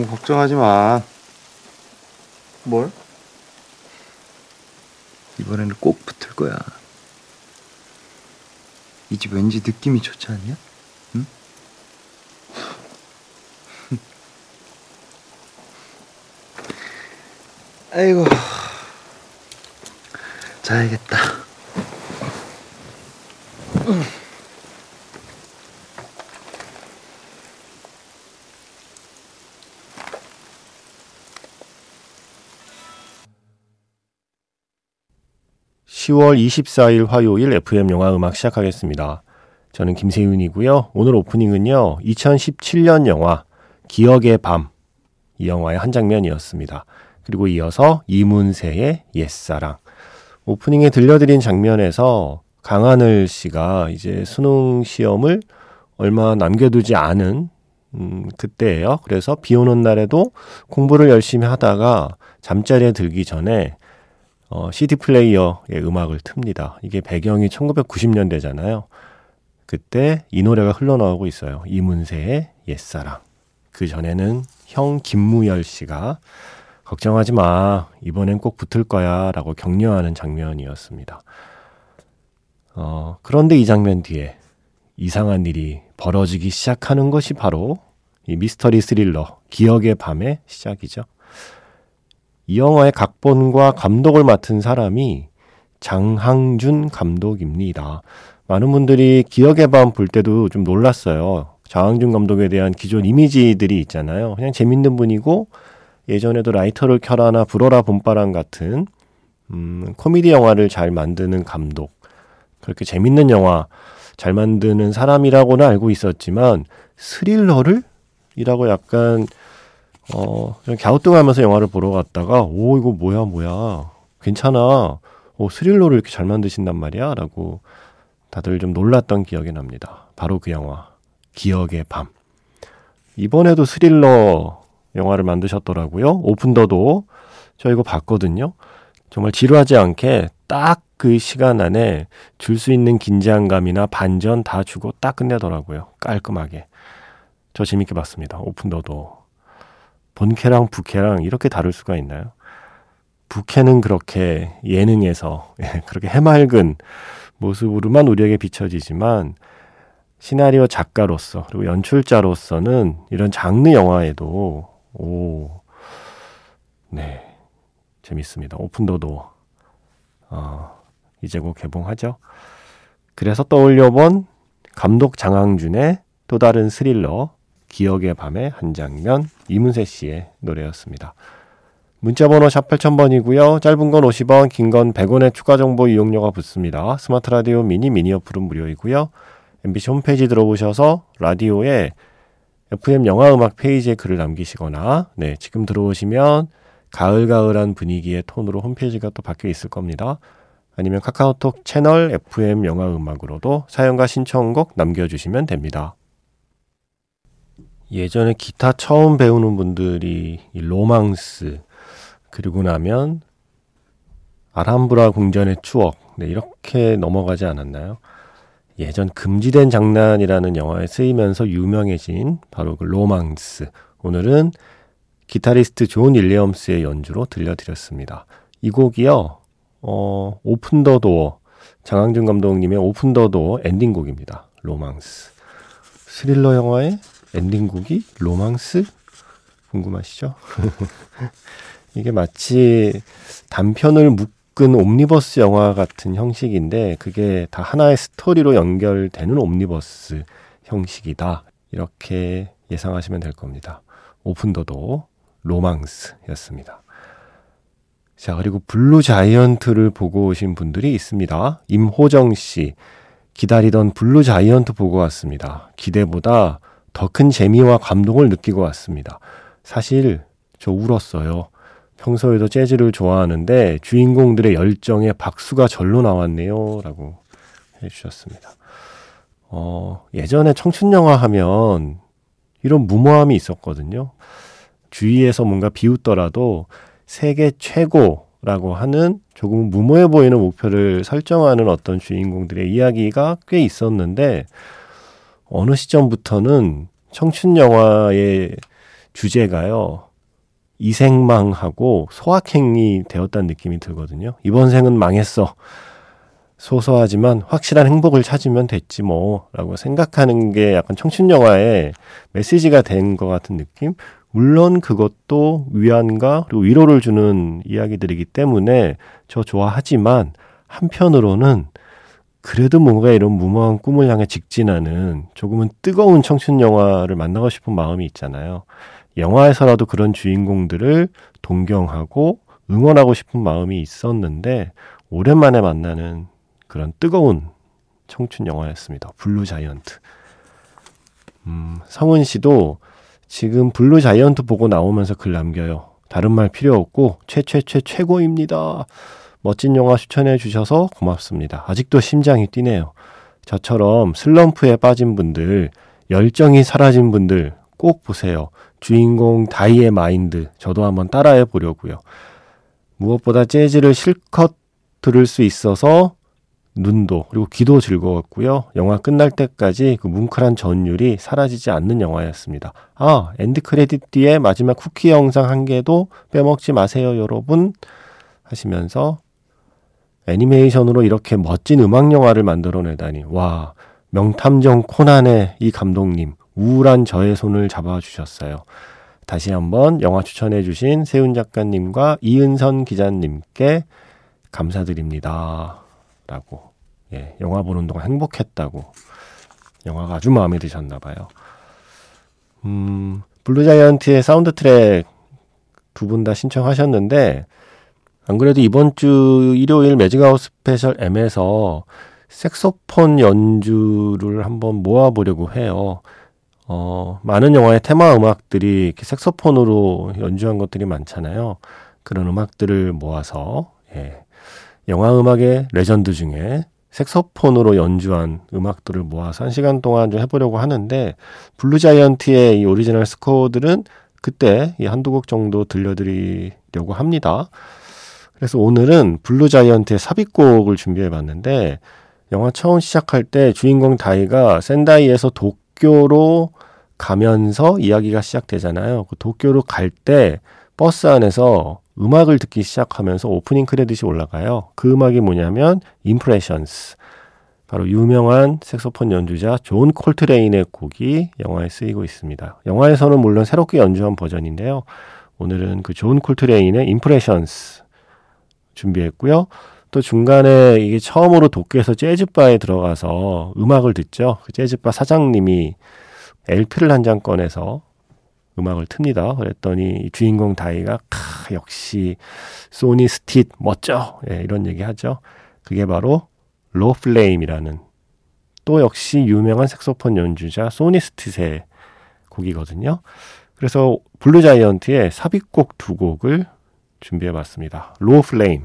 너무 걱정하지 마. 뭘? 이번에는 꼭 붙을 거야. 이 집 왠지 느낌이 좋지 않냐? 응? 아이고. 자야겠다. 10월 24일 화요일 FM 영화 음악 시작하겠습니다. 저는 김세윤이고요. 오늘 오프닝은요. 2017년 영화 기억의 밤 이 영화의 한 장면이었습니다. 그리고 이어서 이문세의 옛사랑 오프닝에 들려드린 장면에서 강하늘 씨가 이제 수능 시험을 얼마 남겨두지 않은 음, 그때예요. 그래서 비 오는 날에도 공부를 열심히 하다가 잠자리에 들기 전에 어, CD 플레이어의 음악을 틉니다. 이게 배경이 1990년대잖아요. 그때 이 노래가 흘러나오고 있어요. 이문세의 옛사랑. 그 전에는 형 김무열 씨가 걱정하지 마. 이번엔 꼭 붙을 거야. 라고 격려하는 장면이었습니다. 어, 그런데 이 장면 뒤에 이상한 일이 벌어지기 시작하는 것이 바로 이 미스터리 스릴러 기억의 밤의 시작이죠. 이 영화의 각본과 감독을 맡은 사람이 장항준 감독입니다. 많은 분들이 기억의 밤 볼 때도 좀 놀랐어요. 장항준 감독에 대한 기존 이미지들이 있잖아요. 그냥 재밌는 분이고 예전에도 라이터를 켜라나 불어라 봄바람 같은 음, 코미디 영화를 잘 만드는 감독. 그렇게 재밌는 영화 잘 만드는 사람이라고는 알고 있었지만 스릴러를 이라고 약간 어, 갸우뚱하면서 영화를 보러 갔다가, 오, 이거 뭐야, 뭐야. 괜찮아. 오, 스릴러를 이렇게 잘 만드신단 말이야. 라고 다들 좀 놀랐던 기억이 납니다. 바로 그 영화. 기억의 밤. 이번에도 스릴러 영화를 만드셨더라고요. 오픈더도. 저 이거 봤거든요. 정말 지루하지 않게 딱 그 시간 안에 줄 수 있는 긴장감이나 반전 다 주고 딱 끝내더라고요. 깔끔하게. 저 재밌게 봤습니다. 오픈더도. 본캐랑 부캐랑 이렇게 다를 수가 있나요? 부캐는 그렇게 예능에서 예, 그렇게 해맑은 모습으로만 우리에게 비춰지지만 시나리오 작가로서 그리고 연출자로서는 이런 장르 영화에도 오, 네 재밌습니다. Open the Door, 이제 곧 개봉하죠. 그래서 떠올려본 감독 장항준의 또 다른 스릴러 기억의 밤의 한 장면 이문세 씨의 노래였습니다. 문자번호 샵 8000번이고요. 짧은 건 50원, 긴 건 100원의 추가 정보 이용료가 붙습니다. 스마트 라디오 미니 미니 어플은 무료이고요. MBC 홈페이지 들어오셔서 라디오에 FM 영화 음악 페이지에 글을 남기시거나 네, 지금 들어오시면 가을가을한 분위기의 톤으로 홈페이지가 또 바뀌어 있을 겁니다. 아니면 카카오톡 채널 FM 영화 음악으로도 사연과 신청곡 남겨주시면 됩니다. 예전에 기타 처음 배우는 분들이 이 로망스 그리고 나면 아람브라 궁전의 추억 네, 이렇게 넘어가지 않았나요? 예전 금지된 장난이라는 영화에 쓰이면서 유명해진 바로 그 로망스 오늘은 기타리스트 존 윌리엄스의 연주로 들려드렸습니다. 이 곡이요 어, Open the Door 장항준 감독님의 Open the Door 엔딩곡입니다. 로망스 스릴러 영화의 엔딩곡이 로망스? 궁금하시죠? 이게 마치 단편을 묶은 옴니버스 영화 같은 형식인데 그게 다 하나의 스토리로 연결되는 옴니버스 형식이다. 이렇게 예상하시면 될 겁니다. Open the Door 로망스였습니다. 자, 그리고 Blue Giant를 보고 오신 분들이 있습니다. 임호정 씨. 기다리던 Blue Giant 보고 왔습니다. 기대보다 더 큰 재미와 감동을 느끼고 왔습니다. 사실 저 울었어요. 평소에도 재즈를 좋아하는데 주인공들의 열정에 박수가 절로 나왔네요. 라고 해주셨습니다. 어, 예전에 청춘영화 하면 이런 무모함이 있었거든요. 주위에서 뭔가 비웃더라도 세계 최고라고 하는 조금 무모해 보이는 목표를 설정하는 어떤 주인공들의 이야기가 꽤 있었는데 어느 시점부터는 청춘 영화의 주제가요. 이생망하고 소확행이 되었다는 느낌이 들거든요. 이번 생은 망했어. 소소하지만 확실한 행복을 찾으면 됐지 뭐 라고 생각하는 게 약간 청춘 영화의 메시지가 된 것 같은 느낌? 물론 그것도 위안과 그리고 위로를 주는 이야기들이기 때문에 저 좋아하지만 한편으로는 그래도 뭔가 이런 무모한 꿈을 향해 직진하는 조금은 뜨거운 청춘 영화를 만나고 싶은 마음이 있잖아요. 영화에서라도 그런 주인공들을 동경하고 응원하고 싶은 마음이 있었는데 오랜만에 만나는 그런 뜨거운 청춘 영화였습니다. Blue Giant. 음, 성은 씨도 지금 Blue Giant 보고 나오면서 글 남겨요. 다른 말 필요 없고 최최최 최고입니다. 멋진 영화 추천해 주셔서 고맙습니다. 아직도 심장이 뛰네요. 저처럼 슬럼프에 빠진 분들, 열정이 사라진 분들 꼭 보세요. 주인공 다이의 마인드 저도 한번 따라해 보려고요. 무엇보다 재즈를 실컷 들을 수 있어서 눈도 그리고 귀도 즐거웠고요. 영화 끝날 때까지 그 뭉클한 전율이 사라지지 않는 영화였습니다. 아, end credit 뒤에 마지막 쿠키 영상 한 개도 빼먹지 마세요, 여러분. 하시면서 애니메이션으로 이렇게 멋진 음악 영화를 만들어내다니. 와, 명탐정 코난의 이 감독님, 우울한 저의 손을 잡아주셨어요. 다시 한번 영화 추천해주신 세윤 작가님과 이은선 기자님께 감사드립니다. 라고. 예, 영화 보는 동안 행복했다고. 영화가 아주 마음에 드셨나 봐요. 음, Blue Giant의 사운드 트랙 두 분 다 신청하셨는데, 안 그래도 이번 주 일요일 Magic Hour 스페셜 M에서 색소폰 연주를 한번 모아보려고 해요. 어, 많은 영화의 테마 음악들이 이렇게 색소폰으로 연주한 것들이 많잖아요. 그런 음악들을 모아서, 예. 영화 음악의 레전드 중에 색소폰으로 연주한 음악들을 모아서 한 시간 동안 좀 해보려고 하는데, Blue Giant의 이 오리지널 스코어들은 그때 이 한두 곡 정도 들려드리려고 합니다. 그래서 오늘은 Blue Giant의 삽입곡을 준비해 봤는데, 영화 처음 시작할 때 주인공 다이가 센다이에서 도쿄로 가면서 이야기가 시작되잖아요. 그 도쿄로 갈 때 버스 안에서 음악을 듣기 시작하면서 opening credit이 올라가요. 그 음악이 뭐냐면 Impressions. 바로 유명한 색소폰 연주자 존 콜트레인의 곡이 영화에 쓰이고 있습니다. 영화에서는 물론 새롭게 연주한 버전인데요. 오늘은 그 존 콜트레인의 Impressions 준비했고요. 또 중간에 이게 처음으로 도쿄에서 재즈바에 들어가서 음악을 듣죠. 그 재즈바 사장님이 LP를 한 장 꺼내서 음악을 틉니다. 그랬더니 주인공 다이가 카, 역시 소니 스팃 멋져 예, 이런 얘기 하죠. 그게 바로 Low Flame이라는 또 역시 유명한 색소폰 연주자 소니 스팃의 곡이거든요. 그래서 블루자이언트의 삽입곡 두 곡을 준비해봤습니다. Low Flame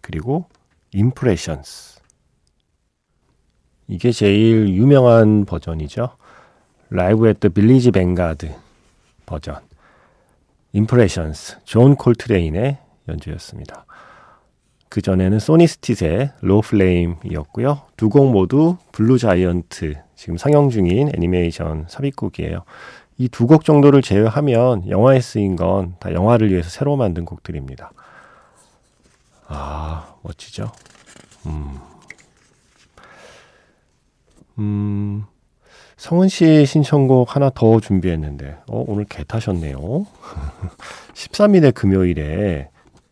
그리고 Impressions 이게 제일 유명한 버전이죠. Live at the Village Vanguard 버전 Impressions 존 콜트레인의 연주였습니다. 그 전에는 소니 스팃의 Low Flame이었고요. 두 곡 모두 블루 자이언트 지금 상영 중인 애니메이션 삽입곡이에요. 이 두 곡 정도를 제외하면 영화에 쓰인 건 다 영화를 위해서 새로 만든 곡들입니다. 아 멋지죠. 음. 음. 성은 씨 신청곡 하나 더 준비했는데, 어, 오늘 개 타셨네요. 13일의 금요일에,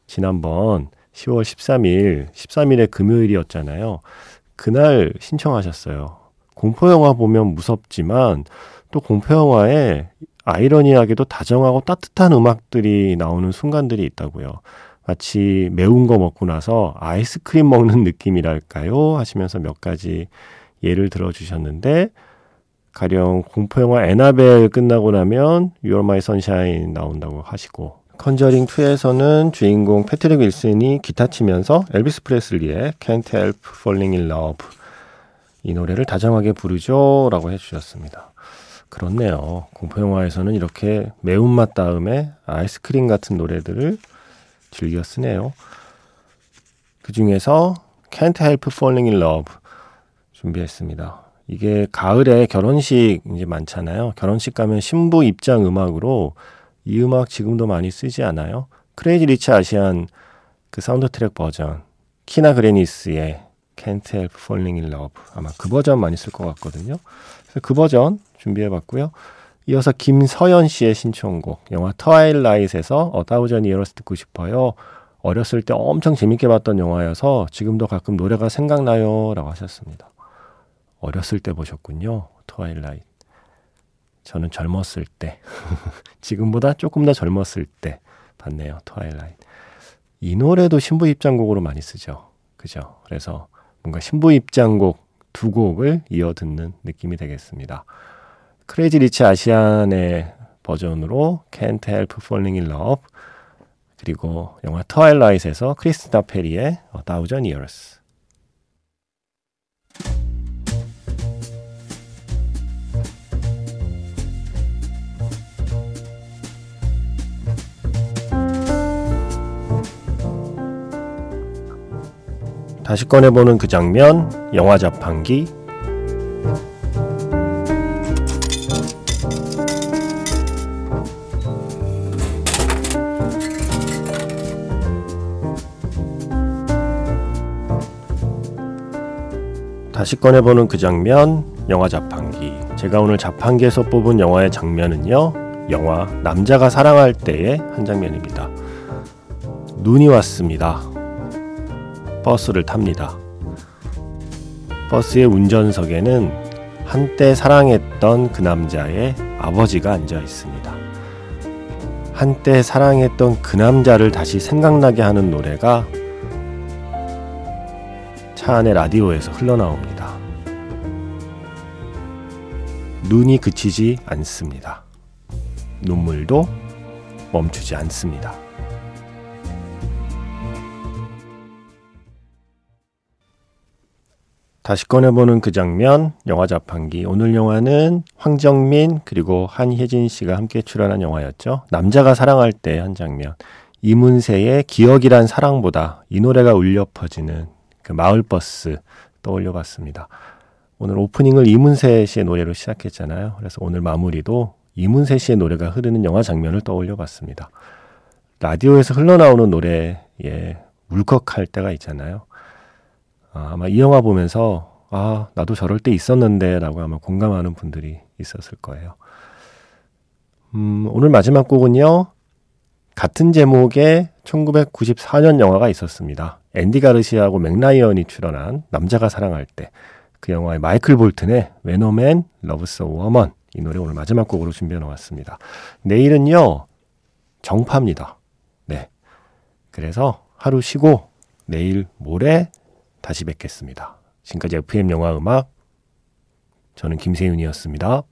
지난번 10월 13일, 13일의 금요일이었잖아요. 그날 신청하셨어요. 공포 영화 보면 무섭지만, 또 공포 영화에 아이러니하게도 다정하고 따뜻한 음악들이 나오는 순간들이 있다고요. 마치 매운 거 먹고 나서 아이스크림 먹는 느낌이랄까요? 하시면서 몇 가지 예를 들어주셨는데, 가령 공포영화 애나벨 끝나고 나면 You're My Sunshine 나온다고 하시고 컨저링 2에서는 주인공 패트릭 윌슨이 기타 치면서 엘비스 프레슬리의 Can't Help Falling in Love 이 노래를 다정하게 부르죠 라고 해주셨습니다. 그렇네요. 공포영화에서는 이렇게 매운맛 다음에 아이스크림 같은 노래들을 즐겨 쓰네요. 그 중에서 Can't Help Falling in Love 준비했습니다. 이게 가을에 결혼식 이제 많잖아요. 결혼식 가면 신부 입장 음악으로 이 음악 지금도 많이 쓰지 않아요? 크레이지 리치 아시안 그 사운드 트랙 버전 키나 그래니스의 Can't Help Falling in Love 아마 그 버전 많이 쓸 것 같거든요. 그래서 그 버전 준비해봤고요. 이어서 김서연 씨의 신청곡 영화 트와일라이트에서 A Thousand Years 듣고 싶어요. 어렸을 때 엄청 재밌게 봤던 영화여서 지금도 가끔 노래가 생각나요 라고 하셨습니다. 어렸을 때 보셨군요. 트와일라이트. 저는 젊었을 때 지금보다 조금 더 젊었을 때 봤네요. 트와일라이트. 이 노래도 신부 입장곡으로 많이 쓰죠. 그죠? 그래서 뭔가 신부 입장곡 두 곡을 이어 듣는 느낌이 되겠습니다. 크레이지 리치 아시안의 버전으로 Can't Help Falling in Love 그리고 영화 트와일라이트에서 크리스티나 페리의 A Thousand Years 다시 꺼내보는 그 장면, 영화 자판기. 다시 꺼내보는 그 장면, 영화 자판기. 제가 오늘 자판기에서 뽑은 영화의 장면은요, 영화 남자가 사랑할 때의 한 장면입니다. 눈이 왔습니다. 버스를 탑니다. 버스의 운전석에는 한때 사랑했던 그 남자의 아버지가 앉아 있습니다. 한때 사랑했던 그 남자를 다시 생각나게 하는 노래가 차 안의 라디오에서 흘러나옵니다. 눈이 그치지 않습니다. 눈물도 멈추지 않습니다. 다시 꺼내보는 그 장면, 영화 자판기. 오늘 영화는 황정민 그리고 한혜진 씨가 함께 출연한 영화였죠. 남자가 사랑할 때 한 장면. 이문세의 기억이란 사랑보다 이 노래가 울려 퍼지는 그 마을버스 떠올려 봤습니다. 오늘 오프닝을 이문세 씨의 노래로 시작했잖아요. 그래서 오늘 마무리도 이문세 씨의 노래가 흐르는 영화 장면을 떠올려 봤습니다. 라디오에서 흘러나오는 노래에 울컥할 때가 있잖아요. 아, 아마 이 영화 보면서 아, 나도 저럴 때 있었는데 라고 아마 공감하는 분들이 있었을 거예요. 음, 오늘 마지막 곡은요. 같은 제목의 1994년 영화가 있었습니다. 앤디 가르시아하고 맥라이언이 출연한 남자가 사랑할 때 그 영화의 마이클 볼튼의 When a Man Loves a Woman 이 노래 오늘 마지막 곡으로 준비해 놓았습니다. 내일은요. 정파입니다. 네. 그래서 하루 쉬고 내일 모레 다시 뵙겠습니다. 지금까지 FM 영화 음악 저는 김세윤이었습니다.